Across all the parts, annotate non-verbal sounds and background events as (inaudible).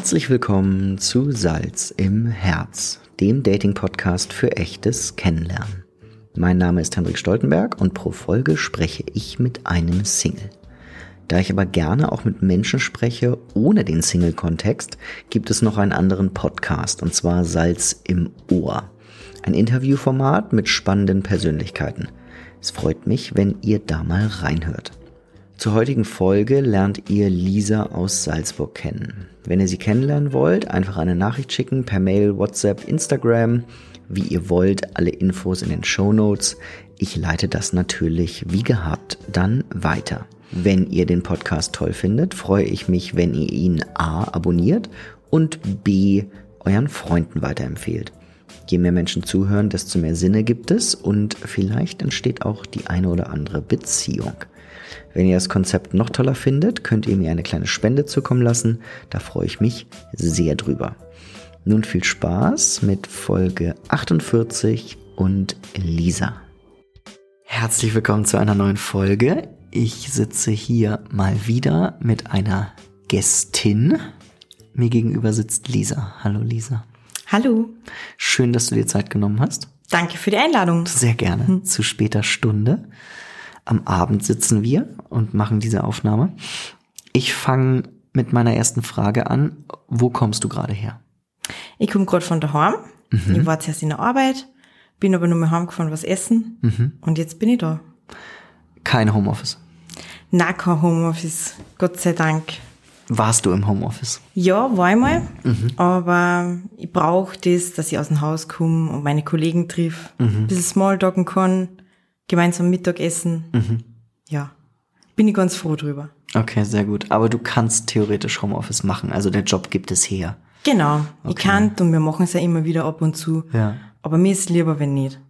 Herzlich willkommen zu Salz im Herz, dem Dating-Podcast für echtes Kennenlernen. Mein Name ist Hendrik Stoltenberg und pro Folge spreche ich mit einem Single. Da ich aber gerne auch mit Menschen spreche ohne den Single-Kontext, gibt es noch einen anderen Podcast, und zwar Salz im Ohr. Ein Interviewformat mit spannenden Persönlichkeiten. Es freut mich, wenn ihr da mal reinhört. Zur heutigen Folge lernt ihr Lisa aus Salzburg kennen. Wenn ihr sie kennenlernen wollt, einfach eine Nachricht schicken per Mail, WhatsApp, Instagram, wie ihr wollt, alle Infos in den Show Notes. Ich leite das natürlich wie gehabt dann weiter. Wenn ihr den Podcast toll findet, freue ich mich, wenn ihr ihn A abonniert und B euren Freunden weiterempfehlt. Je mehr Menschen zuhören, desto mehr Sinne gibt es und vielleicht entsteht auch die eine oder andere Beziehung. Wenn ihr das Konzept noch toller findet, könnt ihr mir eine kleine Spende zukommen lassen. Da freue ich mich sehr drüber. Nun viel Spaß mit Folge 48 und Lisa. Herzlich willkommen zu einer neuen Folge. Ich sitze hier mal wieder mit einer Gästin. Mir gegenüber sitzt Lisa. Hallo Lisa. Hallo. Schön, dass du dir Zeit genommen hast. Danke für die Einladung. Sehr gerne. Hm. Zu später Stunde. Am Abend sitzen wir und machen diese Aufnahme. Ich fange mit meiner ersten Frage an. Wo kommst du gerade her? Ich komme gerade von daheim. Mhm. Ich war zuerst in der Arbeit, bin aber nur mal heimgefahren, was essen mhm. und jetzt bin ich da. Kein Homeoffice? Nein, kein Homeoffice, Gott sei Dank. Warst du im Homeoffice? Ja, war ich mal. Mhm. Aber ich brauche das, dass ich aus dem Haus komme und meine Kollegen triff, mhm. ein bisschen Smalltalken kann, gemeinsam Mittagessen. Mhm. Ja, bin ich ganz froh drüber. Okay, sehr gut. Aber du kannst theoretisch Homeoffice machen. Also der Job gibt es her. Genau, okay. ich kann und wir machen es ja immer wieder ab und zu. Ja. Aber mir ist lieber, wenn nicht.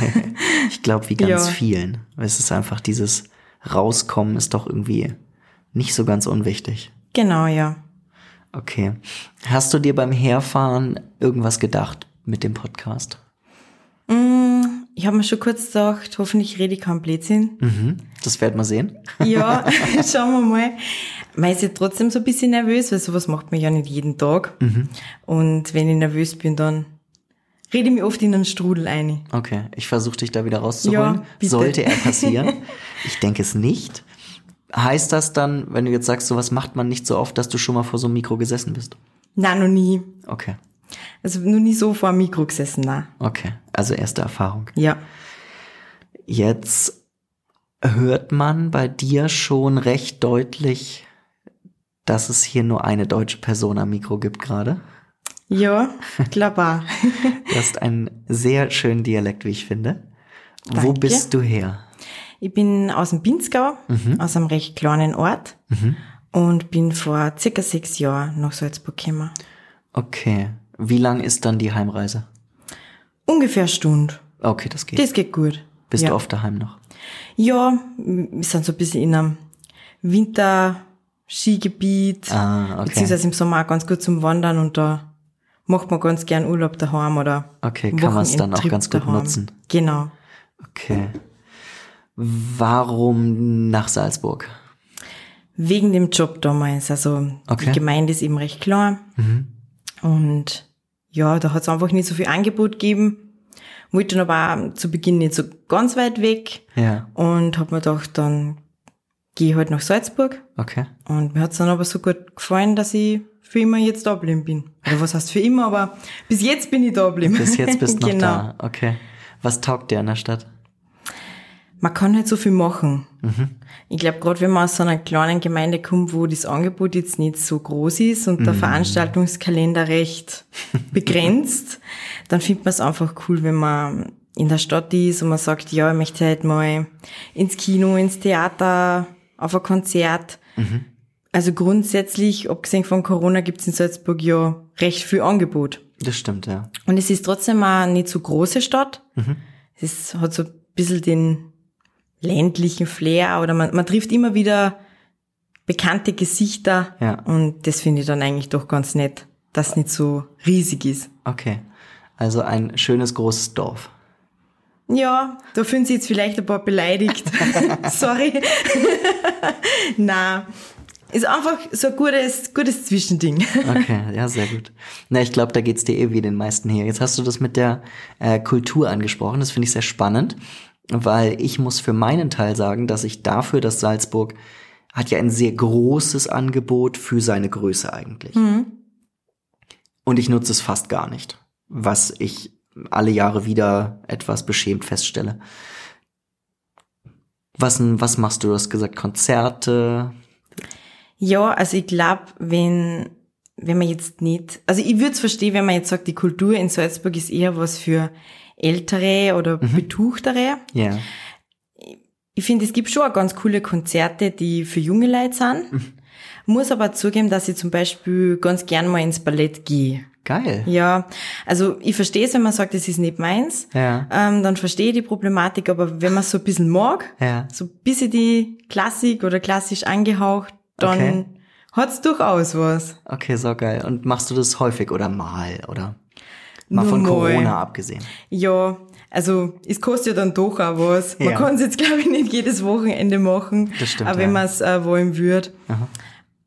(laughs) ich glaube, wie (laughs) ganz ja. vielen. Es ist einfach dieses Rauskommen ist doch irgendwie nicht so ganz unwichtig. Genau, ja. Okay. Hast du dir beim Herfahren irgendwas gedacht mit dem Podcast? Mm, ich habe mir schon kurz gedacht, hoffentlich rede ich keinen Blödsinn. Mhm, das werden wir sehen. Ja, (laughs) (laughs) schauen wir mal. Man ist ja trotzdem so ein bisschen nervös, weil sowas macht man ja nicht jeden Tag. Mhm. Und wenn ich nervös bin, dann rede ich mich oft in einen Strudel ein. Okay, ich versuche dich da wieder rauszuholen. Ja, Sollte er passieren. (laughs) ich denke es nicht. Heißt das dann, wenn du jetzt sagst, sowas macht man nicht so oft, dass du schon mal vor so einem Mikro gesessen bist? Nein, noch nie. Okay. Also nur nie so vor einem Mikro gesessen, nein. Okay, also erste Erfahrung. Ja. Jetzt hört man bei dir schon recht deutlich, dass es hier nur eine deutsche Person am Mikro gibt gerade. Ja, klar. du hast einen sehr schönen Dialekt, wie ich finde. Danke. Wo bist du her? Ich bin aus dem Pinzgau, mhm. aus einem recht kleinen Ort mhm. und bin vor circa sechs Jahren nach Salzburg gekommen. Okay. Wie lang ist dann die Heimreise? Ungefähr eine Stunde. Okay, das geht. Das geht gut. Bist ja. du oft daheim noch? Ja, wir sind so ein bisschen in einem Winter-Skigebiet, ah, okay. beziehungsweise im Sommer auch ganz gut zum Wandern und da macht man ganz gern Urlaub daheim oder Okay, kann man es dann auch ganz gut daheim. nutzen. Genau. Okay. Warum nach Salzburg? Wegen dem Job damals. Also okay. die Gemeinde ist eben recht klar. Mhm. Und ja, da hat es einfach nicht so viel Angebot gegeben. Wollte aber auch zu Beginn nicht so ganz weit weg. Ja. Und hab mir gedacht, dann gehe ich halt nach Salzburg. Okay. Und mir hat's dann aber so gut gefallen, dass ich für immer jetzt da bleiben bin. Oder was heißt für immer, aber bis jetzt bin ich da geblieben. Bis jetzt bist du (laughs) noch genau. da. Okay. Was taugt dir an der Stadt? Man kann halt so viel machen. Mhm. Ich glaube, gerade wenn man aus so einer kleinen Gemeinde kommt, wo das Angebot jetzt nicht so groß ist und mhm. der Veranstaltungskalender recht (laughs) begrenzt, dann findet man es einfach cool, wenn man in der Stadt ist und man sagt, ja, ich möchte halt mal ins Kino, ins Theater, auf ein Konzert. Mhm. Also grundsätzlich, abgesehen von Corona, gibt es in Salzburg ja recht viel Angebot. Das stimmt, ja. Und es ist trotzdem auch nicht so große Stadt. Mhm. Es hat so ein bisschen den ländlichen Flair oder man, man trifft immer wieder bekannte Gesichter ja. und das finde ich dann eigentlich doch ganz nett, dass es nicht so riesig ist. Okay, also ein schönes großes Dorf. Ja, da fühlen Sie jetzt vielleicht ein paar beleidigt. (laughs) (laughs) Sorry. (laughs) Na, ist einfach so ein gutes, gutes Zwischending. Okay, ja, sehr gut. Na, ich glaube, da geht's dir eh wie den meisten hier. Jetzt hast du das mit der äh, Kultur angesprochen. Das finde ich sehr spannend, weil ich muss für meinen Teil sagen, dass ich dafür, dass Salzburg hat ja ein sehr großes Angebot für seine Größe eigentlich. Mhm. Und ich nutze es fast gar nicht, was ich alle Jahre wieder etwas beschämt feststelle. Was, was machst du? Du hast gesagt, Konzerte. Ja, also ich glaube, wenn, wenn man jetzt nicht, also ich würde es verstehen, wenn man jetzt sagt, die Kultur in Salzburg ist eher was für ältere oder mhm. betuchtere. Ja. Ich finde, es gibt schon auch ganz coole Konzerte, die für junge Leute sind. Mhm. Muss aber zugeben, dass ich zum Beispiel ganz gern mal ins Ballett gehe. Geil. Ja, also ich verstehe es, wenn man sagt, es ist nicht meins, ja. ähm, dann verstehe ich die Problematik, aber wenn man so ein bisschen mag, ja. so ein bisschen die Klassik oder klassisch angehaucht, dann okay. hat's durchaus was. Okay, so geil. Und machst du das häufig oder mal, oder? Mal Nur von mal. Corona abgesehen. Ja, also es kostet ja dann doch auch was. Man ja. kann es jetzt, glaube ich, nicht jedes Wochenende machen. Das stimmt. Aber wenn man es äh, wollen würde.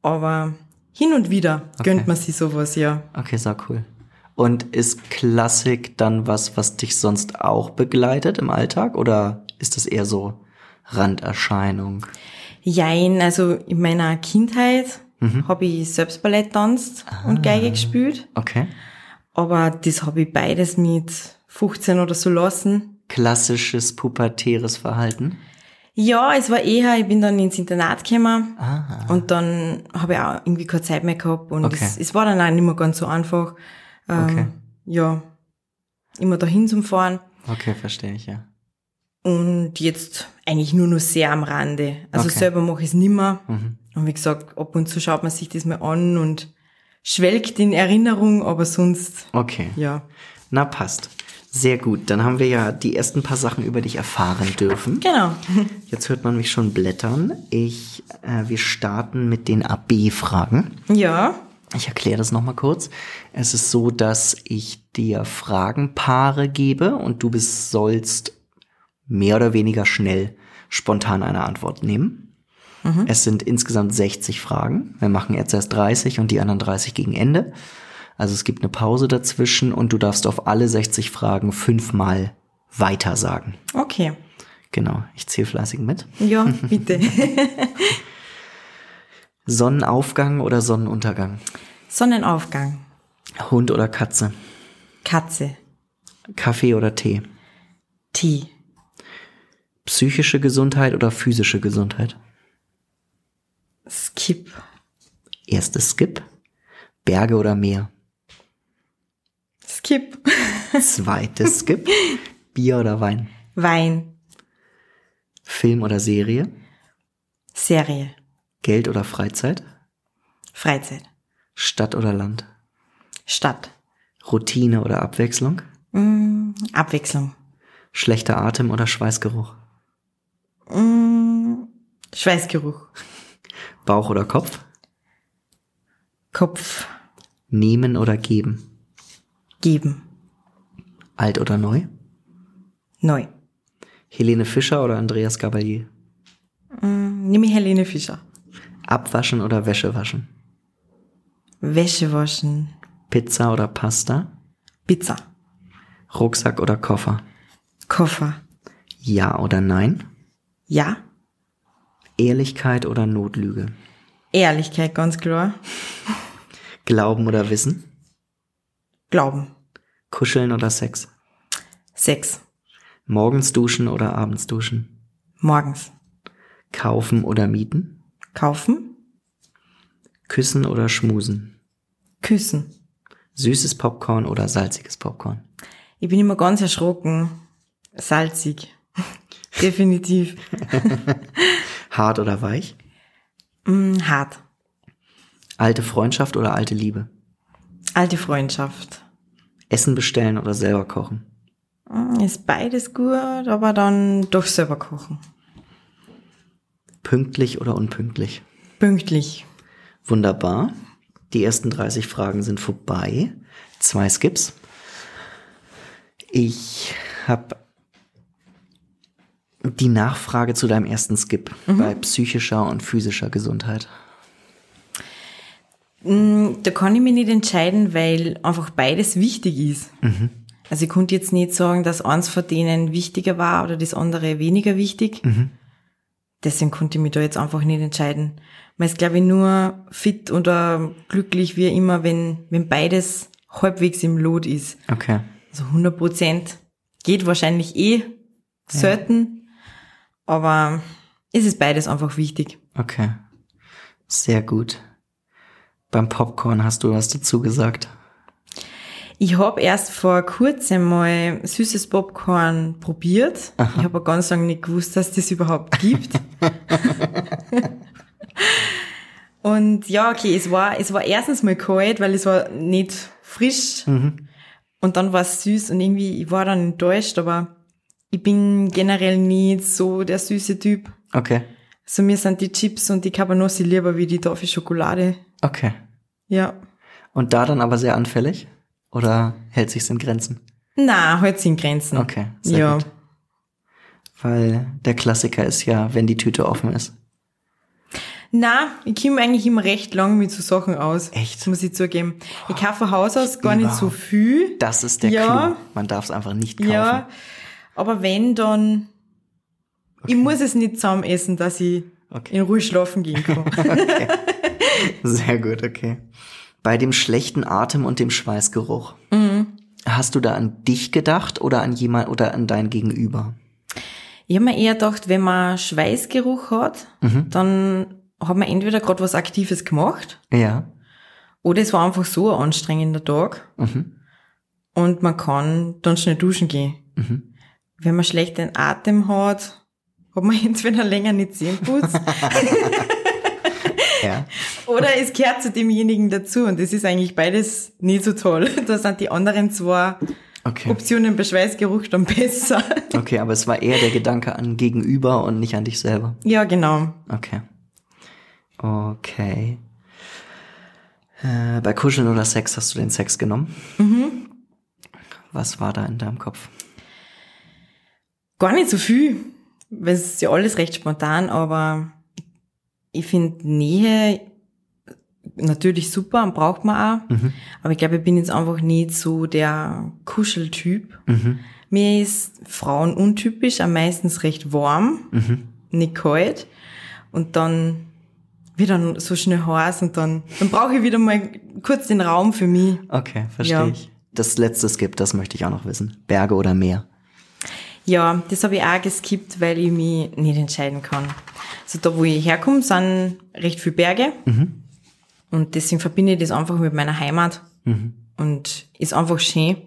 Aber hin und wieder okay. gönnt man sich sowas, ja. Okay, so cool. Und ist Klassik dann was, was dich sonst auch begleitet im Alltag? Oder ist das eher so Randerscheinung? Jein, also in meiner Kindheit mhm. habe ich selbst Ballett tanzt ah, und Geige gespielt. Okay. Aber das habe ich beides mit 15 oder so lassen. Klassisches pubertäres Verhalten? Ja, es war eher, ich bin dann ins Internat gekommen Aha. und dann habe ich auch irgendwie keine Zeit mehr gehabt und okay. es, es, war dann auch nicht mehr ganz so einfach. Ähm, okay. Ja, immer dahin zum Fahren. Okay, verstehe ich, ja. Und jetzt eigentlich nur noch sehr am Rande. Also okay. selber mache ich es nimmer. Mhm. Und wie gesagt, ab und zu schaut man sich das mal an und schwelgt in Erinnerung, aber sonst. Okay. Ja. Na, passt. Sehr gut, dann haben wir ja die ersten paar Sachen über dich erfahren dürfen. Genau. (laughs) Jetzt hört man mich schon blättern. Ich, äh, wir starten mit den AB-Fragen. Ja. Ich erkläre das nochmal kurz. Es ist so, dass ich dir Fragenpaare gebe und du bist, sollst mehr oder weniger schnell spontan eine Antwort nehmen. Mhm. Es sind insgesamt 60 Fragen. Wir machen jetzt erst 30 und die anderen 30 gegen Ende. Also es gibt eine Pause dazwischen und du darfst auf alle 60 Fragen fünfmal weiter sagen. Okay. Genau, ich zähle fleißig mit. Ja, (laughs) bitte. Sonnenaufgang oder Sonnenuntergang? Sonnenaufgang. Hund oder Katze? Katze. Kaffee oder Tee? Tee. Psychische Gesundheit oder physische Gesundheit? Skip. Erstes Skip. Berge oder Meer? Skip. (laughs) Zweites Skip. Bier oder Wein? Wein. Film oder Serie? Serie. Geld oder Freizeit? Freizeit. Stadt oder Land? Stadt. Routine oder Abwechslung? Mm, Abwechslung. Schlechter Atem oder Schweißgeruch? Mm, Schweißgeruch. Bauch oder Kopf? Kopf. Nehmen oder geben? Geben. Alt oder neu? Neu. Helene Fischer oder Andreas Gabalier? Mm, nehme Helene Fischer. Abwaschen oder Wäsche waschen? Wäsche waschen. Pizza oder Pasta? Pizza. Rucksack oder Koffer? Koffer. Ja oder nein? Ja. Ehrlichkeit oder Notlüge? Ehrlichkeit, ganz klar. Glauben oder Wissen? Glauben. Kuscheln oder Sex? Sex. Morgens duschen oder abends duschen? Morgens. Kaufen oder mieten? Kaufen. Küssen oder schmusen? Küssen. Süßes Popcorn oder salziges Popcorn? Ich bin immer ganz erschrocken. Salzig. (laughs) Definitiv. (laughs) hart oder weich? Mm, hart. Alte Freundschaft oder alte Liebe? Alte Freundschaft. Essen bestellen oder selber kochen? Mm, ist beides gut, aber dann doch selber kochen. Pünktlich oder unpünktlich? Pünktlich. Wunderbar. Die ersten 30 Fragen sind vorbei. Zwei Skips. Ich habe die Nachfrage zu deinem ersten Skip mhm. bei psychischer und physischer Gesundheit. Mm, Da kann ich mich nicht entscheiden, weil einfach beides wichtig ist. Also ich konnte jetzt nicht sagen, dass eins von denen wichtiger war oder das andere weniger wichtig. Deswegen konnte ich mich da jetzt einfach nicht entscheiden. Man ist, glaube ich, nur fit oder glücklich wie immer, wenn, wenn beides halbwegs im Lot ist. Okay. Also 100 Prozent geht wahrscheinlich eh selten, aber es ist beides einfach wichtig. Okay. Sehr gut. Beim Popcorn hast du was dazu gesagt. Ich habe erst vor kurzem mal süßes Popcorn probiert. Ich habe aber ganz lange nicht gewusst, dass das überhaupt gibt. (laughs) Und ja, okay, es war, es war erstens mal kalt, weil es war nicht frisch. Und dann war es süß und irgendwie, ich war dann enttäuscht, aber ich bin generell nicht so der süße Typ. Okay. Also mir sind die Chips und die Cabanossi lieber wie die Tafel Schokolade. Okay. Ja. Und da dann aber sehr anfällig? Oder hält sich's in Grenzen? Na, halt sind Grenzen. Okay, sehr ja. gut. Weil der Klassiker ist ja, wenn die Tüte offen ist. Na, ich komme eigentlich immer recht lang mit so Sachen aus. Echt? Muss ich zugeben. Ich kaufe von Haus aus gar nicht so viel. Das ist der Ja. Clou. Man darf es einfach nicht kaufen. Ja. Aber wenn, dann, ich muss es nicht zusammen essen, dass ich Okay. in Ruhe schlafen gehen kann. (laughs) Sehr gut, okay. Bei dem schlechten Atem und dem Schweißgeruch. Mhm. Hast du da an dich gedacht oder an jemand oder an dein Gegenüber? ich habe mir eher gedacht, wenn man Schweißgeruch hat, Mhm. dann hat man entweder gerade was Aktives gemacht Ja. oder es war einfach so ein anstrengender Tag Mhm. und man kann dann schnell duschen gehen. Mhm. Wenn man schlechten Atem hat, hat man (laughs) entweder länger nicht Zähne putzt Ja. (laughs) oder es gehört zu demjenigen dazu und das ist eigentlich beides nicht so toll. (laughs) Da sind die anderen zwei Okay. Optionen bei Schweißgeruch dann besser. Okay, aber es war eher der Gedanke an Gegenüber und nicht an dich selber. Ja, genau. Okay. Okay. Äh, bei Kuscheln oder Sex hast du den Sex genommen? Mhm. Was war da in deinem Kopf? Gar nicht so viel, weil es ist ja alles recht spontan, aber ich finde Nähe natürlich super und braucht man auch. Aber ich glaube, ich bin jetzt einfach nicht so der Kuscheltyp. Mir ist Frauen untypisch, am meistens recht warm, nicht kalt. Und dann dann so schnell heiß und dann, dann brauche ich wieder mal kurz den Raum für mich. Okay, verstehe Ja. ich. Das letzte Skip, das möchte ich auch noch wissen. Berge oder Meer? Ja, das habe ich auch geskippt, weil ich mich nicht entscheiden kann. Also da, wo ich herkomme, sind recht viele Berge. Und deswegen verbinde ich das einfach mit meiner Heimat. Und ist einfach schön.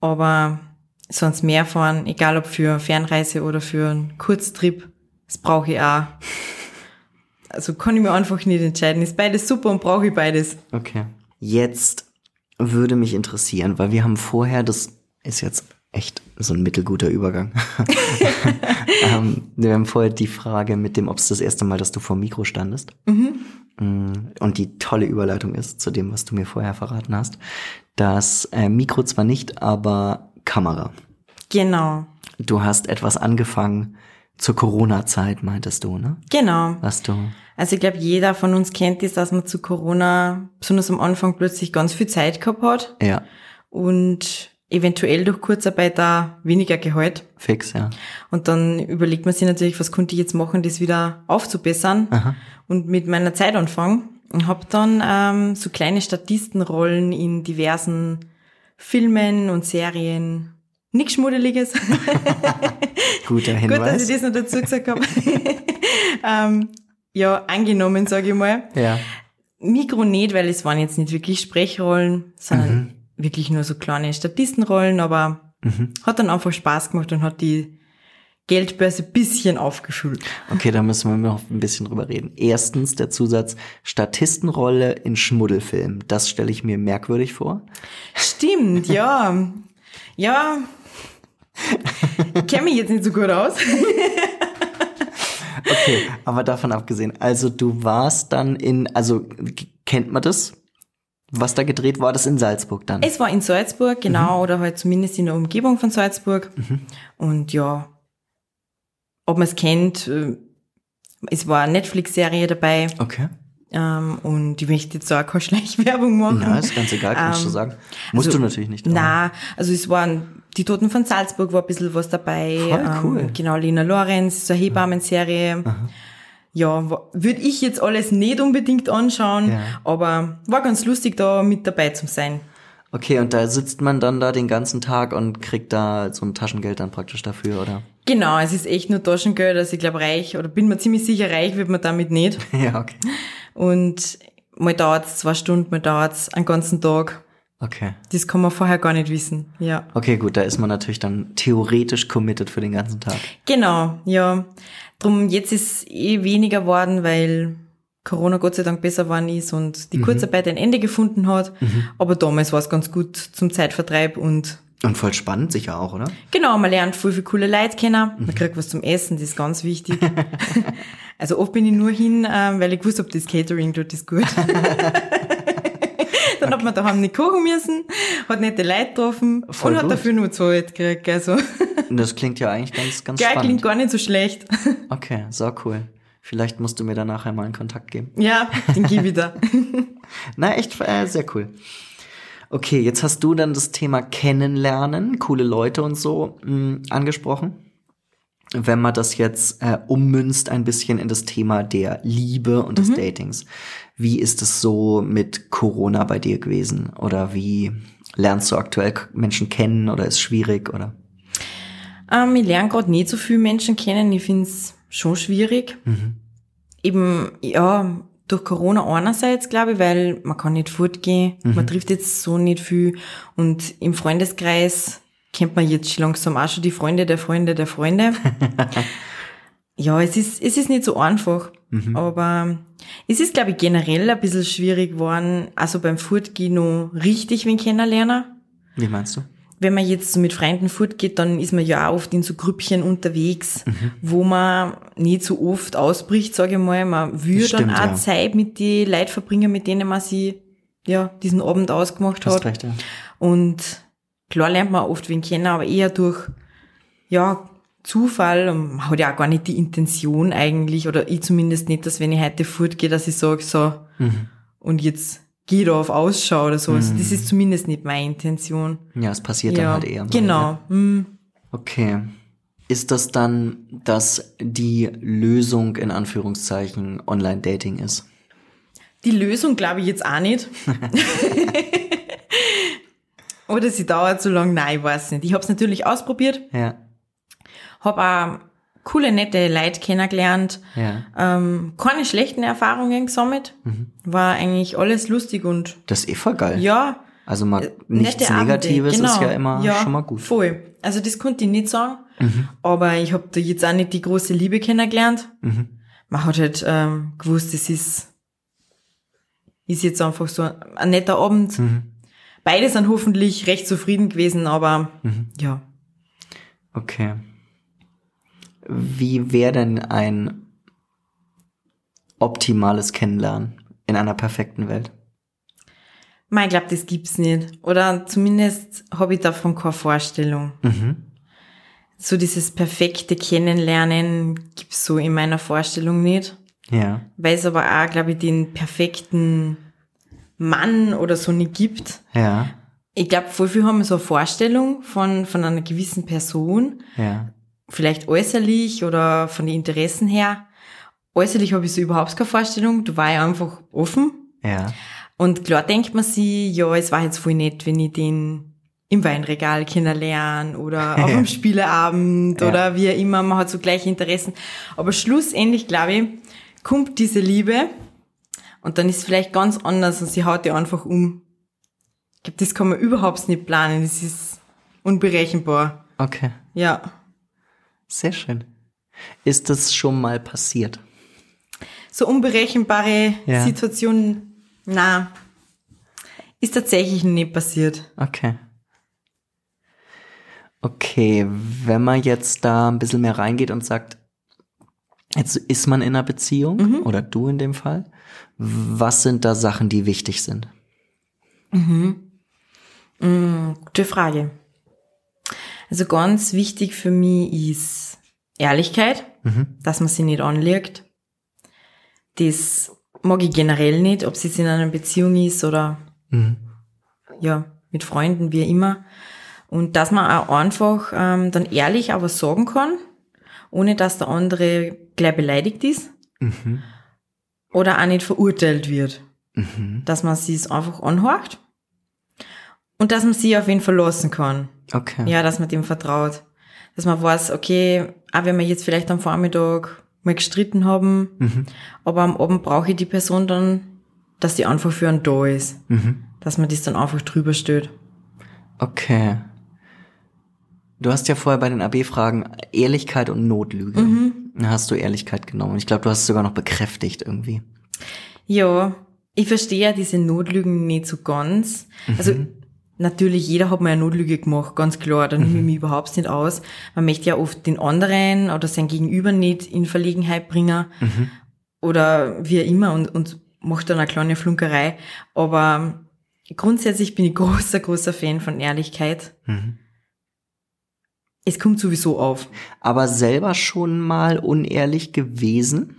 Aber sonst mehr fahren, egal ob für Fernreise oder für einen Kurztrip, das brauche ich auch. (laughs) Also kann ich mir einfach nicht entscheiden. Ist beides super und brauche ich beides. Okay. Jetzt würde mich interessieren, weil wir haben vorher, das ist jetzt echt so ein mittelguter Übergang. (laughs) ähm, wir haben vorher die Frage mit dem, ob es das erste Mal, dass du vor dem Mikro standest. Mm, Und die tolle Überleitung ist zu dem, was du mir vorher verraten hast. Das äh, Mikro zwar nicht, aber Kamera. Genau. Du hast etwas angefangen zur Corona-Zeit, meintest du, ne? Genau. Was du. Also ich glaube, jeder von uns kennt es, dass man zu Corona, besonders am Anfang, plötzlich ganz viel Zeit gehabt hat Ja, und eventuell durch Kurzarbeit da weniger Gehalt. fix, ja. Und dann überlegt man sich natürlich, was konnte ich jetzt machen, das wieder aufzubessern Aha. und mit meiner Zeit anfangen. Und habe dann ähm, so kleine Statistenrollen in diversen Filmen und Serien. Nichts Schmuddeliges. (laughs) Guter Gut, Hinweis. dass ich das noch dazu gesagt habe. (laughs) ähm, ja, angenommen, sage ich mal. ja. Mikro nicht, weil es waren jetzt nicht wirklich Sprechrollen, sondern wirklich nur so kleine Statistenrollen, aber hat dann einfach Spaß gemacht und hat die Geldbörse ein bisschen aufgefüllt. Okay, da müssen wir noch ein bisschen drüber reden. Erstens der Zusatz Statistenrolle in Schmuddelfilm. Das stelle ich mir merkwürdig vor. Stimmt, ja. (laughs) Ja. Ich kenne mich jetzt nicht so gut aus. Okay, aber davon abgesehen, also du warst dann in, also kennt man das? Was da gedreht war, das in Salzburg dann? Es war in Salzburg, genau, oder halt zumindest in der Umgebung von Salzburg. Und ja, ob man es kennt, äh, es war eine Netflix-Serie dabei. Okay. Ähm, und ich möchte jetzt auch keine (laughs) Schleichwerbung machen. Na, ist ganz egal, kannst du Ähm, sagen. Musst also, du natürlich nicht. Na, also es waren die Toten von Salzburg war ein bisschen was dabei. Voll cool. Ähm, genau, Lena Lorenz, so eine Hebammenserie. Ja, würde ich jetzt alles nicht unbedingt anschauen, Ja. aber war ganz lustig da mit dabei zu sein. Okay, und da sitzt man dann da den ganzen Tag und kriegt da so ein Taschengeld dann praktisch dafür, oder? Genau, es ist echt nur Taschengeld, also ich glaube reich, oder bin mir ziemlich sicher, reich wird man damit nicht. (laughs) ja, okay. Und mal dauert's zwei Stunden, mal dauert's einen ganzen Tag. Okay. Das kann man vorher gar nicht wissen, ja. Okay, gut, da ist man natürlich dann theoretisch committed für den ganzen Tag. Genau, ja. Drum jetzt ist eh weniger worden, weil Corona Gott sei Dank besser geworden ist und die Kurzarbeit ein Ende gefunden hat. Aber damals war es ganz gut zum Zeitvertreib und Und voll spannend sicher auch, oder? genau, man lernt voll viele coole Leute kennen. Man kriegt was zum Essen, das ist ganz wichtig. (laughs) also oft bin ich nur hin, ähm, weil ich gewusst habe, das Catering dort ist gut. (laughs) Dann hat man daheim nicht kochen müssen, hat nette Leute getroffen Voll und hat gut. dafür nur Zeit gekriegt. Also, Das klingt ja eigentlich ganz, ganz geil, spannend. klingt gar nicht so schlecht. (laughs) Okay, so cool. Vielleicht musst du mir dann nachher mal einen Kontakt geben. Ja, den geh wieder. (laughs) Na, echt äh, sehr cool. Okay, jetzt hast du dann das Thema Kennenlernen, coole Leute und so mh, angesprochen. Wenn man das jetzt äh, ummünzt ein bisschen in das Thema der Liebe und des Datings. Wie ist es so mit Corona bei dir gewesen? Oder wie lernst du aktuell Menschen kennen oder ist schwierig oder? Ähm, ich lerne gerade nicht so viele Menschen kennen. Ich find's schon schwierig. Eben, ja, durch Corona einerseits, glaube ich, weil man kann nicht fortgehen. Man trifft jetzt so nicht viel. Und im Freundeskreis kennt man jetzt schon langsam auch schon die Freunde der Freunde der Freunde. (laughs) ja, es ist, es ist nicht so einfach. Aber es ist, glaube ich, generell ein bisschen schwierig geworden, also beim Fortgehen noch richtig wen kennenlernen Wie meinst du? wenn man jetzt so mit Freunden fortgeht, dann ist man ja auch oft in so Grüppchen unterwegs, wo man nicht so oft ausbricht, sage ich mal. Man will Das dann stimmt, auch ja. Zeit mit die Leuten verbringen, mit denen man sie ja diesen Abend ausgemacht Hast hat. recht, ja. Und klar lernt man oft wen kennen, aber eher durch ja Zufall und man hat ja auch gar nicht die Intention eigentlich, oder ich zumindest nicht, dass wenn ich heute fortgehe, dass ich sage so und jetzt geh da auf Ausschau oder so. Also das ist zumindest nicht meine Intention. Ja, es passiert dann Ja, halt eher genau. Hm. Okay. Ist das dann, dass die Lösung in Anführungszeichen Online-Dating ist? Die Lösung glaube ich jetzt auch nicht. (laughs) (laughs) Oder sie dauert so lang, nein, ich weiß nicht. Ich habe es natürlich ausprobiert, Ja. Habe auch coole, nette Leute kennengelernt, Ja. ähm, keine schlechten Erfahrungen gesammelt. War eigentlich alles lustig und Das ist eh voll geil. ja, Also mal nichts nette Abende, Negatives genau. ist ja immer Ja, schon mal gut. Mhm. Voll. Also das konnte ich nicht sagen, aber ich habe da jetzt auch nicht die große Liebe kennengelernt. Mhm. Man hat halt ähm, gewusst, es ist, ist jetzt einfach so ein, ein netter Abend. Mhm. Beide sind hoffentlich recht zufrieden gewesen, aber Mhm. ja. Okay. Wie wäre denn ein optimales Kennenlernen in einer perfekten Welt? Ich glaube, das gibt's nicht. Oder zumindest habe ich davon keine Vorstellung. Mhm. So dieses perfekte Kennenlernen gibt's so in meiner Vorstellung nicht. Ja. weil es aber auch, glaube ich, den perfekten Mann oder so nicht gibt. Ja. Ich glaube, voll viel haben so eine Vorstellung von, von einer gewissen Person, Ja. Vielleicht äußerlich oder von den Interessen her. Äußerlich habe ich so überhaupt keine Vorstellung, du war ja einfach offen. Ja. Und klar denkt man sich, ja, es war jetzt voll nett, wenn ich den im Weinregal kennenlernen oder (laughs) auf einem Spieleabend Ja. oder wie auch immer, man hat so gleiche Interessen. Aber schlussendlich, glaube ich, kommt diese Liebe und dann ist es vielleicht ganz anders und sie haut die einfach um. Ich glaube, das kann man überhaupt nicht planen, das ist unberechenbar. Okay. Ja. Sehr schön. Ist das schon mal passiert? So unberechenbare Ja. Situationen, na, ist tatsächlich nicht passiert. Okay. Okay, wenn man jetzt da ein bisschen mehr reingeht und sagt, jetzt ist man in einer Beziehung oder du in dem Fall, was sind da Sachen, die wichtig sind? Gute Frage. Also ganz wichtig für mich ist Ehrlichkeit, dass man sie nicht anlegt. Das mag ich generell nicht, ob es jetzt in einer Beziehung ist oder Mhm. ja, mit Freunden, wie immer. Und dass man auch einfach ähm, dann ehrlich aber sagen kann, ohne dass der andere gleich beleidigt ist Mhm. oder auch nicht verurteilt wird. Mhm. Dass man sie es einfach anhorcht und dass man sie auf ihn verlassen kann. Okay. Ja, dass man dem vertraut. Dass man weiß, okay, auch wenn wir jetzt vielleicht am Vormittag mal gestritten haben, Mhm. aber am Abend brauche ich die Person dann, dass die einfach für einen da ist. Mhm. Dass man das dann einfach drüber stellt. Okay. Du hast ja vorher bei den AB-Fragen Ehrlichkeit und Notlüge. Mhm. Da hast du Ehrlichkeit genommen. Ich glaube, du hast es sogar noch bekräftigt irgendwie. Ja, ich verstehe ja diese Notlügen nicht so ganz. Also natürlich, jeder hat mal eine Notlüge gemacht, ganz klar, da nehme ich mich überhaupt nicht aus. Man möchte ja oft den anderen oder sein Gegenüber nicht in Verlegenheit bringen oder wie immer und, und macht dann eine kleine Flunkerei. Aber grundsätzlich bin ich großer, großer Fan von Ehrlichkeit. Mhm. Es kommt sowieso auf. Aber selber schon mal unehrlich gewesen?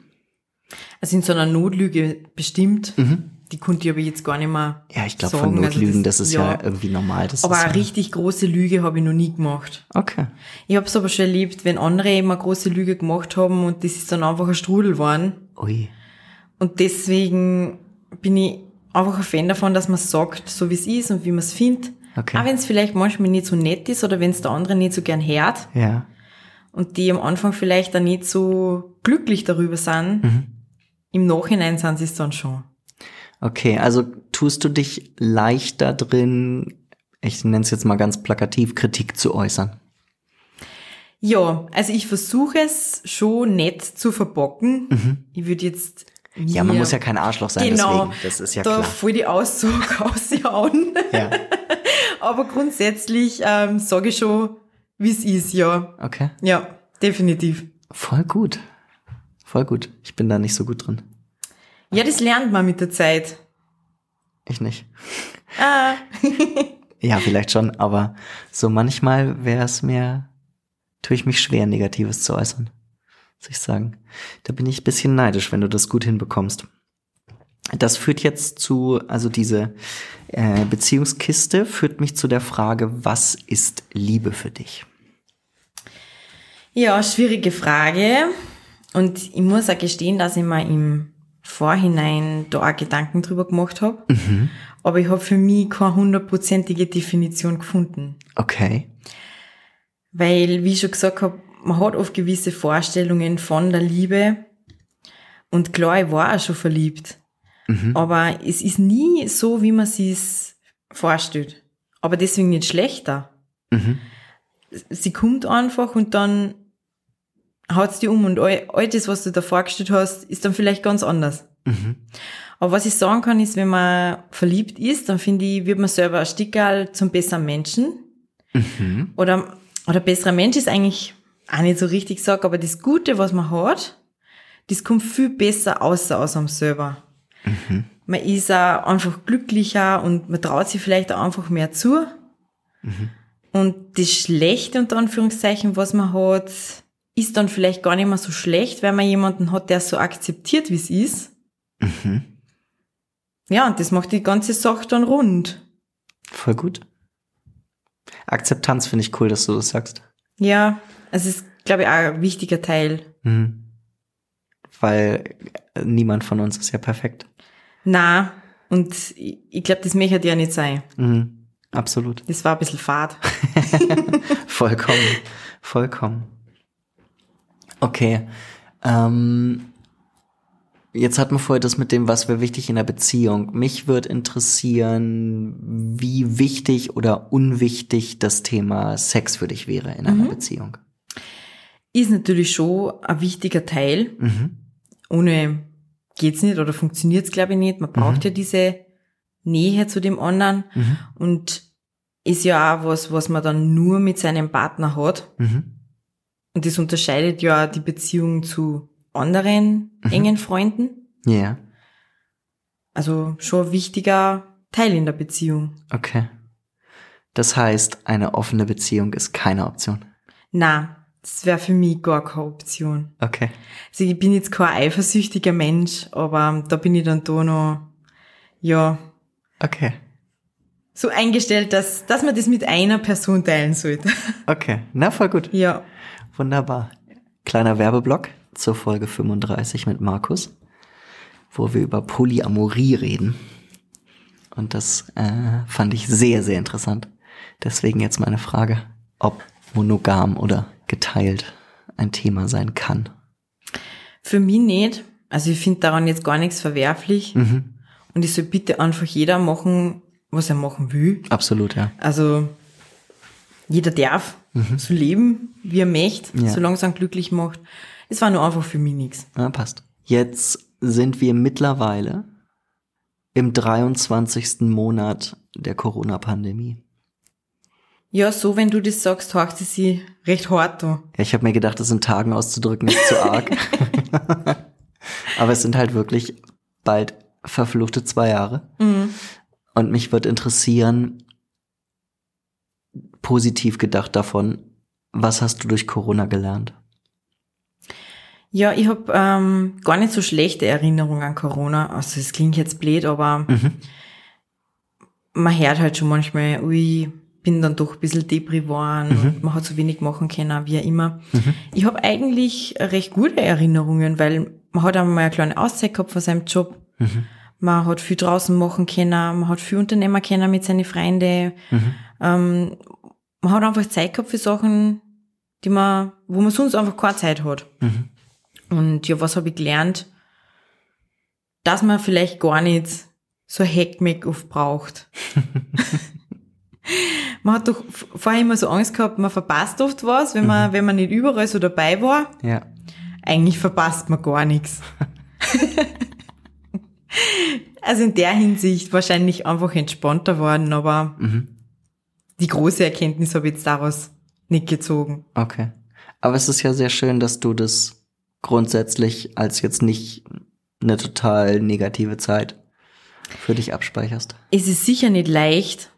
Also in so einer Notlüge bestimmt, Mhm. Die konnte ich aber jetzt gar nicht mehr Ja, ich glaube, von Also Notlügen, das, ist ja, ja irgendwie normal. Das Aber ist eine ja, richtig große Lüge habe ich noch nie gemacht. Okay. Ich habe es aber schon erlebt, wenn andere eine große Lüge gemacht haben und das ist dann einfach ein Strudel geworden. Ui. Und deswegen bin ich einfach ein Fan davon, dass man sagt, so wie es ist und wie man es findet. Okay. Auch wenn es vielleicht manchmal nicht so nett ist oder wenn es der andere nicht so gern hört Ja. und die am Anfang vielleicht auch nicht so glücklich darüber sind. Mhm. Im Nachhinein sind sie es dann schon. Okay, also tust du dich leichter drin, ich nenne es jetzt mal ganz plakativ, Kritik zu äußern? Ja, also ich versuche es schon nett zu verbocken. Ich würde jetzt Mhm. Ja, man muss ja kein Arschloch sein, genau, deswegen. Das ist ja da klar. voll die Aussage (laughs) aushauen. Ja. (laughs) Aber grundsätzlich ähm, sage ich schon, wie es ist, ja. Okay. Ja, definitiv. Voll gut. Voll gut. Ich bin da nicht so gut drin. Ja, das lernt man mit der Zeit. Ich nicht. Ah, (laughs) Ja, vielleicht schon, aber so manchmal wäre es mir, tue ich mich schwer, Negatives zu äußern. Muss ich sagen. Da bin ich ein bisschen neidisch, wenn du das gut hinbekommst. Das führt jetzt zu, also diese äh, Beziehungskiste führt mich zu der Frage, was ist Liebe für dich? ja, schwierige Frage. Und ich muss auch gestehen, dass ich mir im Vorhinein da auch Gedanken drüber gemacht habe. Aber ich habe für mich keine hundertprozentige Definition gefunden. Okay. Weil, wie ich schon gesagt habe, man hat oft gewisse Vorstellungen von der Liebe. Und klar, ich war auch schon verliebt. Aber es ist nie so, wie man es vorstellt. Aber deswegen nicht schlechter. Mhm. Sie kommt einfach und dann haut's die um und all, all das, was du da vorgestellt hast, ist dann vielleicht ganz anders. Mhm. Aber was ich sagen kann, ist, wenn man verliebt ist, dann finde ich, wird man selber ein Stickerl zum besseren Menschen. Mhm. Oder, oder besserer Mensch ist eigentlich auch nicht so richtig gesagt, aber das Gute, was man hat, das kommt viel besser außer aus einem selber. Man ist auch einfach glücklicher und man traut sich vielleicht auch einfach mehr zu. Und das Schlechte, unter Anführungszeichen, was man hat, ist dann vielleicht gar nicht mehr so schlecht, weil man jemanden hat, der so akzeptiert, wie es ist. Mhm. Ja, und das macht die ganze Sache dann rund. Voll gut. Akzeptanz finde ich cool, dass du das sagst. Ja, es ist, glaube ich, auch ein wichtiger Teil. Mhm. Weil niemand von uns ist ja perfekt. Na, und ich, ich glaube, das möchte ja nicht sein. Mhm. Absolut. Das war ein bisschen fad. (laughs) Vollkommen. Vollkommen. Okay. Ähm, jetzt hatten wir vorher das mit dem, was wäre wichtig in der Beziehung. Mich würde interessieren, wie wichtig oder unwichtig das Thema Sex für dich wäre in einer Beziehung. Ist natürlich schon ein wichtiger Teil. Mhm. Ohne geht's nicht oder funktioniert's glaube ich nicht. Man braucht ja diese Nähe zu dem anderen Mhm. und ist ja auch was, was man dann nur mit seinem Partner hat. Mhm. Und das unterscheidet ja die Beziehung zu anderen engen Freunden. Ja, Also schon ein wichtiger Teil in der Beziehung. okay. Das heißt, eine offene Beziehung ist keine Option. Na, Das wäre für mich gar keine Option. Okay. Also ich bin jetzt kein eifersüchtiger Mensch, aber da bin ich dann da noch, ja, Okay. so eingestellt, dass, dass man das mit einer Person teilen sollte. Okay. Na, voll gut. ja. Wunderbar. Kleiner Werbeblock zur Folge 35 mit Markus, wo wir über Polyamorie reden. Und das äh, fand ich sehr, sehr interessant. Deswegen jetzt meine Frage, ob monogam oder geteilt ein Thema sein kann. Für mich nicht. Also ich finde daran jetzt gar nichts verwerflich. Mhm. Und ich soll bitte einfach jeder machen, was er machen will. Absolut, ja. Also jeder darf so leben, wie er möchte, Ja. solange es ihn glücklich macht. Es war nur einfach für mich nichts. ja. Passt. Jetzt sind wir mittlerweile im 23. Monat der Corona-Pandemie. Ja, so wenn du das sagst, haucht es sich recht hart an. Ja, ich habe mir gedacht, das in Tagen auszudrücken ist zu arg. (laughs) Aber es sind halt wirklich bald verfluchte zwei Jahre. Und mich wird interessieren, positiv gedacht davon, was hast du durch Corona gelernt? Ja, ich habe ähm, gar nicht so schlechte Erinnerungen an Corona. Also es klingt jetzt blöd, aber man hört halt schon manchmal, ui, bin dann doch ein bisschen depri geworden und man hat so wenig machen können, wie auch immer. Ich habe eigentlich recht gute Erinnerungen, weil man hat einmal eine kleine Auszeit gehabt von seinem Job. Man hat viel draußen machen können, man hat viel unternehmen können mit seinen Freunden. Ähm, man hat einfach Zeit gehabt für Sachen, die man, wo man sonst einfach keine Zeit hat. Und ja, was habe ich gelernt? Dass man vielleicht gar nicht so Heckmeck oft braucht. (laughs) man hat doch vorher immer so Angst gehabt, man verpasst oft was, wenn man, wenn man nicht überall so dabei war. Ja. Eigentlich verpasst man gar nichts. (laughs) also in der Hinsicht wahrscheinlich einfach entspannter worden, aber die große Erkenntnis habe ich jetzt daraus nicht gezogen. Okay. Aber es ist ja sehr schön, dass du das grundsätzlich als jetzt nicht eine total negative Zeit für dich abspeicherst. Es ist sicher nicht leicht,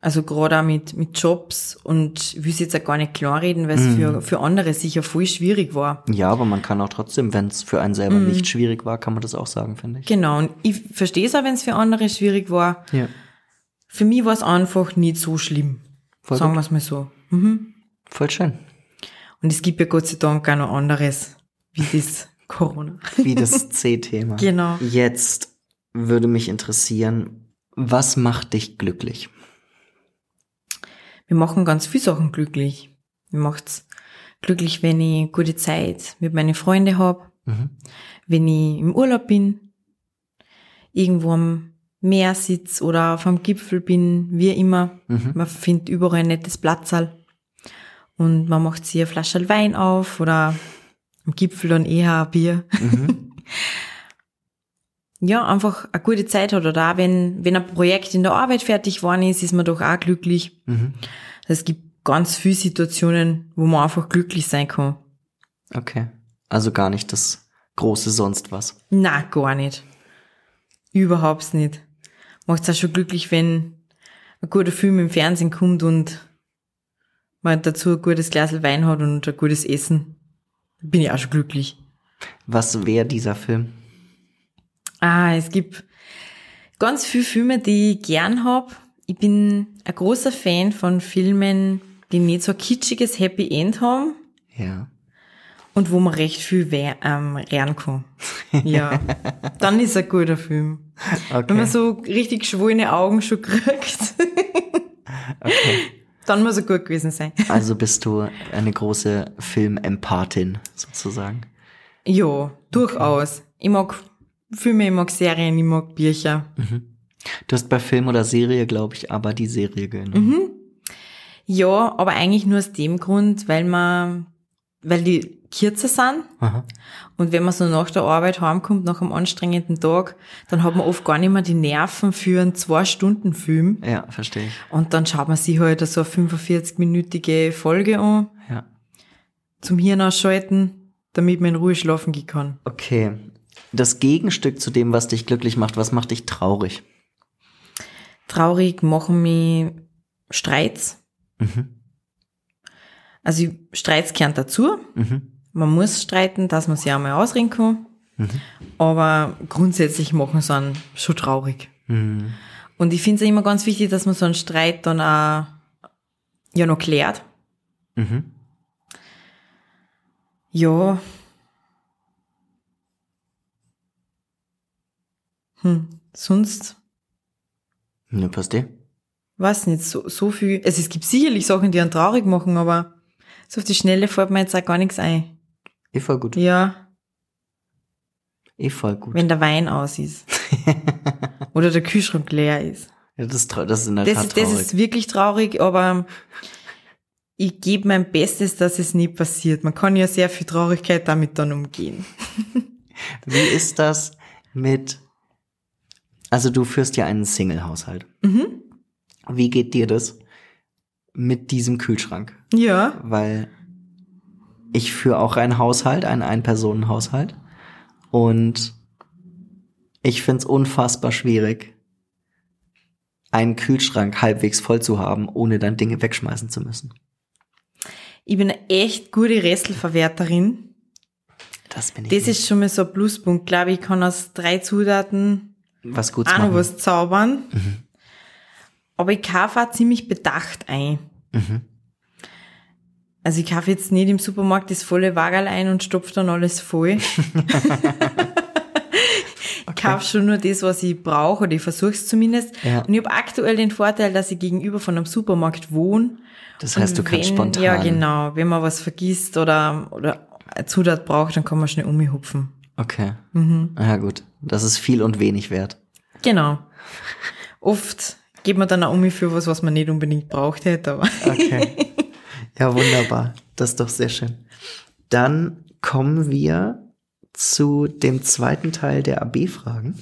also gerade auch mit, mit Jobs und ich will es jetzt auch gar nicht klarreden, weil es für, für andere sicher voll schwierig war. Ja, aber man kann auch trotzdem, wenn es für einen selber nicht schwierig war, kann man das auch sagen, finde ich. Genau, und ich verstehe es auch, wenn es für andere schwierig war. Ja. Für mich war es einfach nicht so schlimm. Voll sagen wir es mal so. Voll schön. Und es gibt ja Gott sei Dank auch noch anderes, wie das (laughs) Corona. Wie das (laughs) C-Thema. Genau. Jetzt würde mich interessieren, was macht dich glücklich? Wir machen ganz viele Sachen glücklich. Mir macht's glücklich, wenn ich gute Zeit mit meinen Freunden hab, Mhm. wenn ich im Urlaub bin, irgendwo am Meer sitz oder auf einem Gipfel bin, wie immer. Mhm. Man findet überall ein nettes Platzal und man macht sich eine Flasche Wein auf oder am Gipfel dann eher ein Bier. Mhm. (laughs) ja, einfach eine gute Zeit hat oder auch wenn, wenn ein Projekt in der Arbeit fertig geworden ist, ist man doch auch glücklich. Mhm. Es gibt ganz viele Situationen, wo man einfach glücklich sein kann. Okay. Also gar nicht das große sonst was. Na, gar nicht. Überhaupt nicht. Macht's auch schon glücklich, wenn ein guter Film im Fernsehen kommt und man dazu ein gutes Glas Wein hat und ein gutes Essen. Bin ich auch schon glücklich. Was wäre dieser Film? Ah, es gibt ganz viele Filme, die ich gern hab. Ich bin ein großer Fan von Filmen, die nicht so ein kitschiges Happy End haben Ja. Und wo man recht viel we- ähm, lernen kann. Ja, (laughs) dann ist ein guter Film. Wenn man Okay. so richtig geschwollene Augen schon kriegt, (laughs) okay. dann muss er gut gewesen sein. (laughs) Also bist du eine große Filmempathin sozusagen. Ja, durchaus. Ich mag Filme, ich mag Serien, ich mag Bücher. Du hast bei Film oder Serie, glaube ich, aber die Serie genommen. Ja, aber eigentlich nur aus dem Grund, weil man, weil die kürzer sind. Aha. Und wenn man so nach der Arbeit heimkommt, nach einem anstrengenden Tag, dann hat man oft gar nicht mehr die Nerven für einen Zwei-Stunden-Film. Ja, verstehe ich. Und dann schaut man sich halt so eine 45-minütige Folge an, Ja. zum Hirn ausschalten, damit man in Ruhe schlafen gehen kann. Okay. Das Gegenstück zu dem, was dich glücklich macht, was macht dich traurig? Traurig machen mich Streits. Mhm. Also Streits gehören dazu. Man muss streiten, dass man sich einmal ausreden kann. Aber grundsätzlich machen sie einen schon traurig. Und ich finde es immer ganz wichtig, dass man so einen Streit dann auch ja noch klärt. Ja. Hm, sonst Ne, passt eh. weiß nicht, so, so viel. Also es gibt sicherlich Sachen, die einen traurig machen, aber so auf die Schnelle fällt mir jetzt auch gar nichts ein. Eh voll gut. Ja, Eh voll gut. wenn der Wein aus ist. (laughs) Oder der Kühlschrank leer ist. Ja, das, ist das ist in der Das Tat ist, das traurig. ist wirklich traurig, aber ich gebe mein Bestes, dass es nie passiert. Man kann ja sehr viel Traurigkeit damit dann umgehen. (laughs) Wie ist das mit, also du führst ja einen Single-Haushalt. Mhm. Wie geht dir das mit diesem Kühlschrank? Ja, Weil ich führe auch einen Haushalt, einen Ein-Personen-Haushalt. Und ich find's unfassbar schwierig, einen Kühlschrank halbwegs voll zu haben, ohne dann Dinge wegschmeißen zu müssen. ich bin eine echt gute Restelverwerterin. Das bin ich. Das nicht. ist schon mal so ein Pluspunkt. Glaube ich, kann aus drei Zutaten was gut auch noch was zaubern. Mhm. Aber ich kaufe auch ziemlich bedacht ein. Mhm. Also ich kaufe jetzt nicht im Supermarkt das volle Wagerl ein und stopfe dann alles voll. (laughs) Ich kaufe schon nur das, was ich brauche, oder ich versuche es zumindest. Ja. Und ich habe aktuell den Vorteil, dass ich gegenüber von einem Supermarkt wohne. Das heißt, du kannst wenn, spontan. Ja, genau. Wenn man was vergisst oder, oder eine Zutat braucht, dann kann man schnell umhupfen. Okay. Mhm. Ja, gut. Das ist viel und wenig wert. Genau. Oft geht man dann auch um für was, was man nicht unbedingt braucht hätte, aber Okay. (laughs) ja, wunderbar. Das ist doch sehr schön. Dann kommen wir zu dem zweiten Teil der AB-Fragen.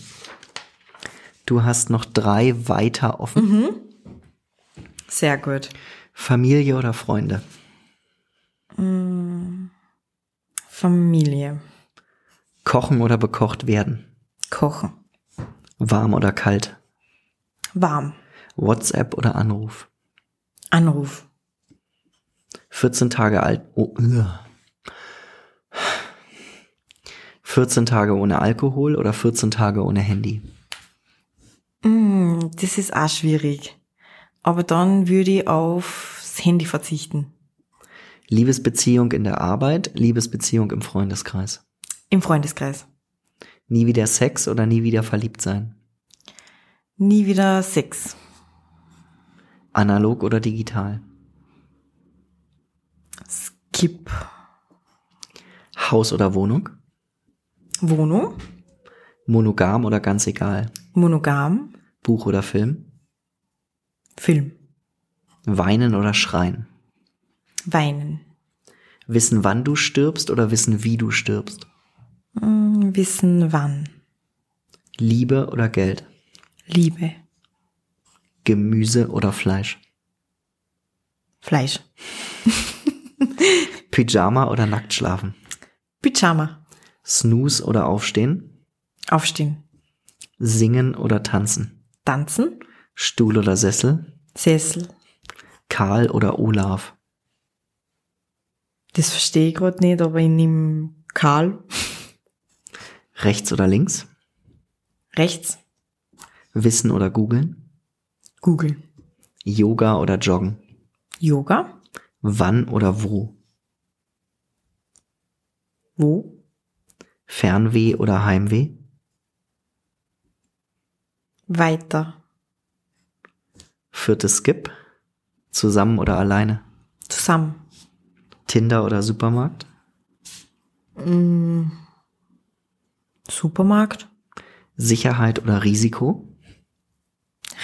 Du hast noch drei weiter offen. sehr gut. Familie oder Freunde? Familie. Kochen oder bekocht werden? Kochen. Warm oder kalt? Warm. WhatsApp oder Anruf? Anruf. 14 Tage alt. Oh, uah. 14 Tage ohne Alkohol oder 14 Tage ohne Handy? Mm, das ist auch schwierig. Aber dann würde ich aufs Handy verzichten. Liebesbeziehung in der Arbeit, Liebesbeziehung im Freundeskreis. Im Freundeskreis. Nie wieder Sex oder nie wieder verliebt sein. Nie wieder Sex. Analog oder digital. Skip. Haus oder Wohnung. Wohnung. Monogam oder ganz egal. Monogam. Buch oder Film. Film. Weinen oder schreien. Weinen. Wissen, wann du stirbst oder wissen, wie du stirbst. Mm, Wissen wann. Liebe oder Geld. Liebe. Gemüse oder Fleisch. Fleisch. (laughs) Pyjama oder nackt schlafen. Pyjama. Snooze oder aufstehen. Aufstehen. Singen oder tanzen. Tanzen. Stuhl oder Sessel. Sessel. Karl oder Olaf. Das verstehe ich gerade nicht, aber ich nehme Karl. Rechts oder links. Rechts. Wissen oder googeln. Google. Yoga oder joggen. Yoga. Wann oder wo. Wo? Fernweh oder Heimweh. Weiter. Viertes Skip. Zusammen oder alleine. Zusammen. Tinder oder Supermarkt. Supermarkt. Sicherheit oder Risiko.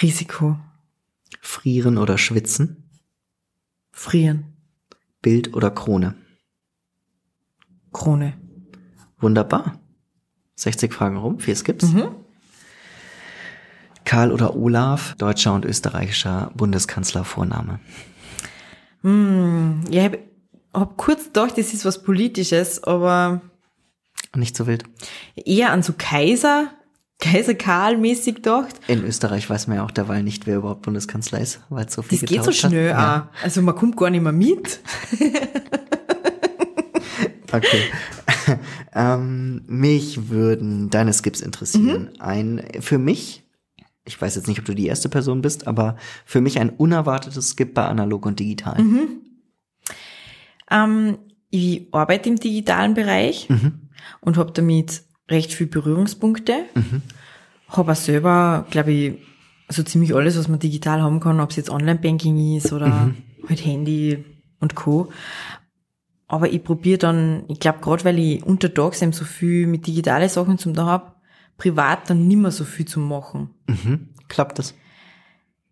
Risiko. Frieren oder schwitzen. Frieren. Bild oder Krone. Krone. Wunderbar. 60 Fragen rum, vier Skips. Karl oder Olaf, deutscher und österreichischer Bundeskanzlervorname. Ja, ich habe hab kurz gedacht, das ist was Politisches, aber Nicht so wild. eher an so Kaiser Kaiser Karl-mäßig gedacht. In Österreich weiß man ja auch derweil nicht, wer überhaupt Bundeskanzler ist, weil es so viel Das geht so schnell. Ja. auch. Also man kommt gar nicht mehr mit. (laughs) Okay. (laughs) ähm, mich würden deine Skips interessieren. Ein, für mich, ich weiß jetzt nicht, ob du die erste Person bist, aber für mich ein unerwartetes Skip bei analog und digital. Ähm, ich arbeite im digitalen Bereich und habe damit recht viel Berührungspunkte. Habe auch selber, glaube ich, so ziemlich alles, was man digital haben kann, ob es jetzt Online-Banking ist oder halt Handy und Co. Aber ich probiere dann, ich glaube, gerade weil ich untertags eben so viel mit digitale Sachen zum da hab, privat dann nimmer so viel zu machen. Mhm. Klappt das?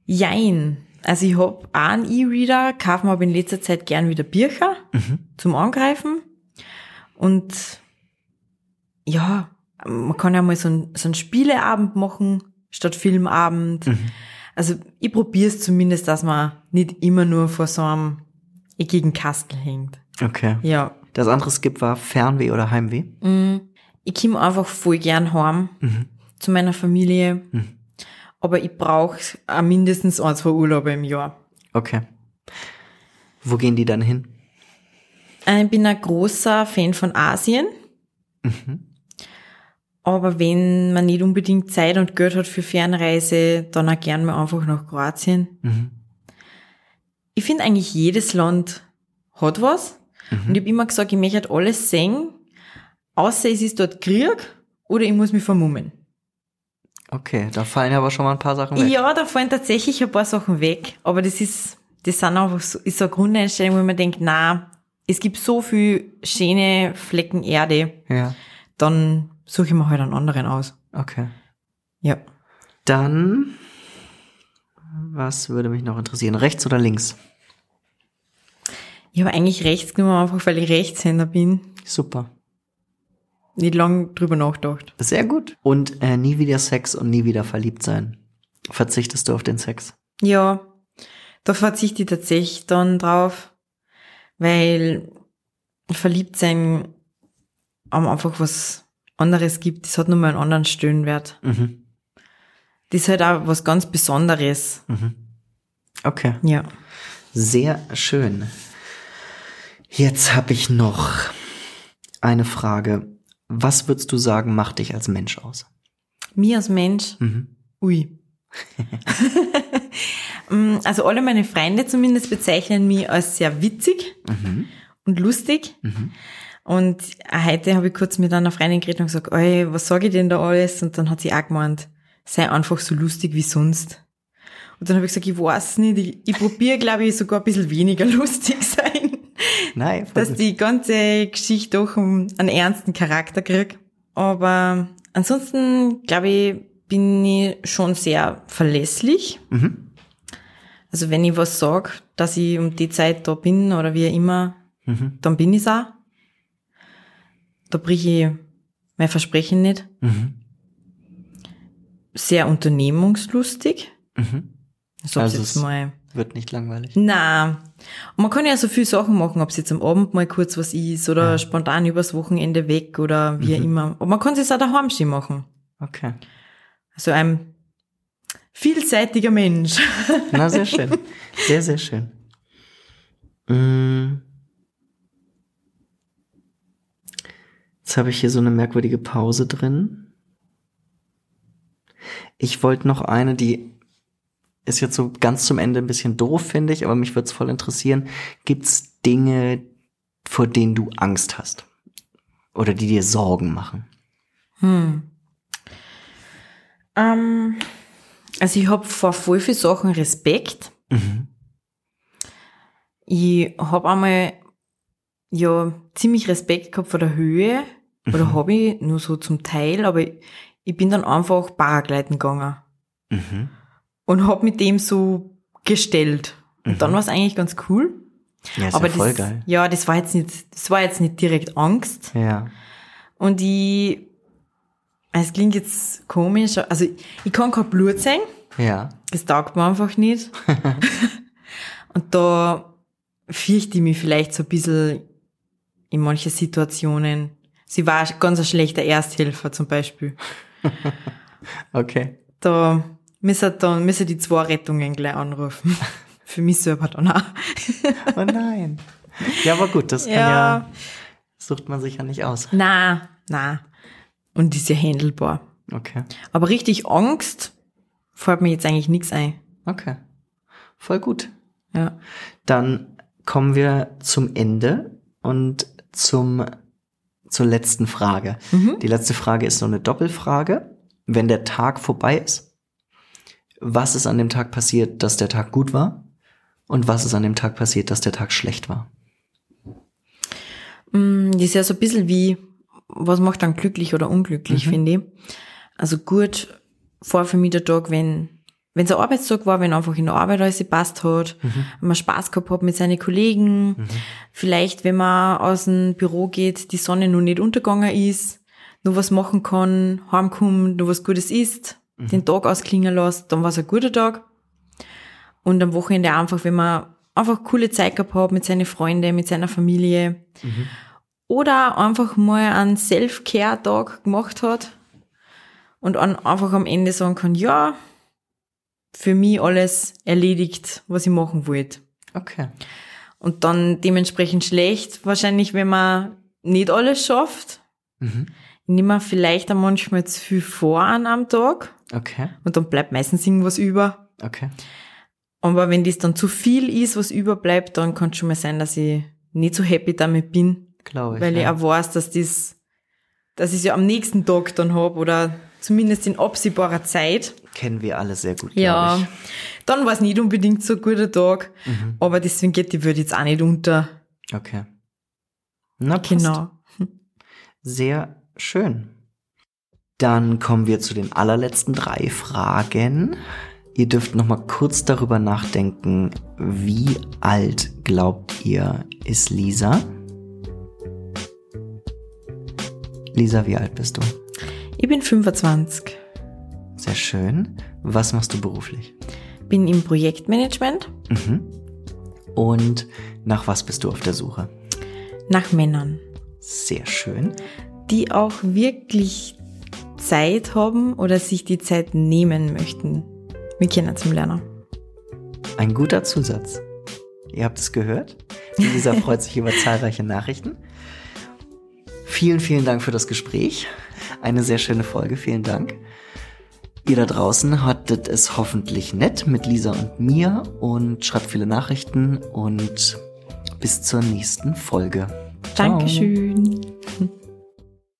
Jein. Also ich hab auch einen E-Reader, kaufe mir aber in letzter Zeit gern wieder Bücher zum Angreifen. Und ja, man kann ja mal so, ein, so einen Spieleabend machen statt Filmabend. Also ich probiere es zumindest, dass man nicht immer nur vor so einem eckigen Kastel hängt. Okay. Ja. Das andere Skip war Fernweh oder Heimweh? Ich komme einfach voll gern heim zu meiner Familie. Aber ich brauche mindestens ein, zwei Urlaube im Jahr. Okay. Wo gehen die dann hin? Äh, Ich bin ein großer Fan von Asien. Aber wenn man nicht unbedingt Zeit und Geld hat für Fernreise, dann auch gern mal einfach nach Kroatien. Ich finde eigentlich jedes Land hat was. Und ich habe immer gesagt, ich möchte alles sehen, außer es ist dort Krieg oder ich muss mich vermummen. Okay, da fallen aber schon mal ein paar Sachen weg. Ja, da fallen tatsächlich ein paar Sachen weg, aber das ist, das sind einfach so, ist so eine Grundeinstellung, wo man denkt, na, es gibt so viel schöne Flecken Erde, Ja. dann suche ich mir halt einen anderen aus. Okay. Ja. Dann, was würde mich noch interessieren? Rechts oder links? Ich habe eigentlich rechts genommen, einfach weil ich Rechtshänder bin. Super. Nicht lang drüber nachgedacht. Sehr gut. Und äh, nie wieder Sex und nie wieder verliebt sein. Verzichtest du auf den Sex? Ja, da verzichte ich tatsächlich dann drauf, weil verliebt sein am einfach was anderes gibt. Das hat nur mal einen anderen Stellenwert. Mhm. Das ist halt auch was ganz Besonderes. Okay. Ja. Sehr schön. Jetzt habe ich noch eine Frage. Was würdest du sagen, macht dich als Mensch aus? Mir als Mensch, ui. (laughs) Mm, also alle meine Freunde zumindest bezeichnen mich als sehr witzig und lustig. Und heute habe ich kurz mit einer Freundin geredet und gesagt, ey, was sage ich denn da alles? Und dann hat sie auch gemeint, sei einfach so lustig wie sonst. Und dann habe ich gesagt, ich weiß nicht, ich, ich probiere, glaube ich, sogar ein bisschen weniger (laughs) lustig sein, Nein, dass die ganze Geschichte doch um einen ernsten Charakter kriegt. Aber ansonsten, glaube ich, bin ich schon sehr verlässlich. Also wenn ich was sage, dass ich um die Zeit da bin oder wie immer, dann bin ich's auch. Da brich ich mein Versprechen nicht. Sehr unternehmungslustig. Also, Also jetzt mal Wird nicht langweilig. na, und man kann ja so viel Sachen machen, ob es jetzt am Abend mal kurz was ist oder spontan übers Wochenende weg oder wie Mhm. immer. Und man kann es auch daheim stehen machen. Okay. Also ein vielseitiger Mensch. (laughs) Na, sehr schön. Sehr, sehr schön. Mm. Jetzt habe ich hier so eine merkwürdige Pause drin. Ich wollte noch eine, die ist jetzt so ganz zum Ende ein bisschen doof, finde ich, aber mich würde es voll interessieren. Gibt's Dinge, vor denen du Angst hast? Oder die dir Sorgen machen? Ähm, also ich habe vor voll viel Sachen Respekt. Ich habe einmal ja ziemlich Respekt gehabt vor der Höhe. Oder habe ich nur so zum Teil, aber ich, ich bin dann einfach Paragleiten gegangen. Und habe mit dem so gestellt. Und dann war es eigentlich ganz cool. Ja, ist aber ja voll das, geil. ja, das war jetzt nicht, das war jetzt nicht direkt Angst. Ja. Und ich, es klingt jetzt komisch, also ich, ich kann kein Blut sehen. Ja. Das taugt mir einfach nicht. (laughs) Und da fürchte ich mich vielleicht so ein bisschen in manchen Situationen. Sie war ganz ein schlechter Ersthelfer zum Beispiel. (laughs) Okay. Da müssen, dann, müssen die zwei Rettungen gleich anrufen. (laughs) Für mich selber dann auch. (laughs) Oh nein. Ja, aber gut, das kann Ja. ja, sucht man sich ja nicht aus. Na, na. Und ist ja handelbar. Okay. Aber richtig Angst fällt mir jetzt eigentlich nichts ein. Okay. Voll gut. Ja. Dann kommen wir zum Ende und zum, zur letzten Frage. Die letzte Frage ist so eine Doppelfrage. Wenn der Tag vorbei ist, was ist an dem Tag passiert, dass der Tag gut war? Und was ist an dem Tag passiert, dass der Tag schlecht war? Mm, Das ist ja so ein bisschen wie, was macht dann glücklich oder unglücklich, finde ich. Also gut war für mich der Tag, wenn wenn es ein Arbeitstag war, wenn einfach in der Arbeit alles gepasst hat, wenn man Spaß gehabt hat mit seinen Kollegen, vielleicht wenn man aus dem Büro geht, die Sonne noch nicht untergegangen ist, nur was machen kann, heimkommt, nur was Gutes isst, den Tag ausklingen lässt, dann war es ein guter Tag. Und am Wochenende einfach, wenn man einfach coole Zeit gehabt hat mit seinen Freunden, mit seiner Familie. Oder einfach mal einen Self-Care-Tag gemacht hat und einfach am Ende sagen kann, ja, für mich alles erledigt, was ich machen wollte. Okay. Und dann dementsprechend schlecht, wahrscheinlich, wenn man nicht alles schafft. Mhm. Nimmt man vielleicht auch manchmal zu viel vor an am Tag Okay. und dann bleibt meistens irgendwas über. Okay. Aber wenn das dann zu viel ist, was überbleibt, dann kann es schon mal sein, dass ich nicht so happy damit bin, Glaube ich. weil ich ja. auch weiß, dass das, dass ich es ja am nächsten Tag dann hab oder zumindest in absehbarer Zeit. Kennen wir alle sehr gut, Ja, glaube dann war es nicht unbedingt so ein guter Tag, Mhm. aber deswegen geht die Würde jetzt auch nicht unter. ich. Okay. Na, passt. Genau. Sehr schön. Dann kommen wir zu den allerletzten drei Fragen. Ihr dürft noch mal kurz darüber nachdenken, wie alt glaubt ihr ist Lisa? Lisa, wie alt bist du? Ich bin 25, Sehr schön. Was machst du beruflich? bin im Projektmanagement Mhm. Und nach was bist du auf der Suche? nach Männern, Sehr schön. die auch wirklich Zeit haben oder sich die Zeit nehmen möchten, mich kennenzulernen. Ein guter Zusatz. Ihr habt es gehört. Lisa (laughs) freut sich über zahlreiche Nachrichten. Vielen, vielen Dank für das Gespräch. Eine sehr schöne Folge. Vielen Dank. Ihr da draußen hattet es hoffentlich nett mit Lisa und mir und schreibt viele Nachrichten und bis zur nächsten Folge. Ciao. Dankeschön.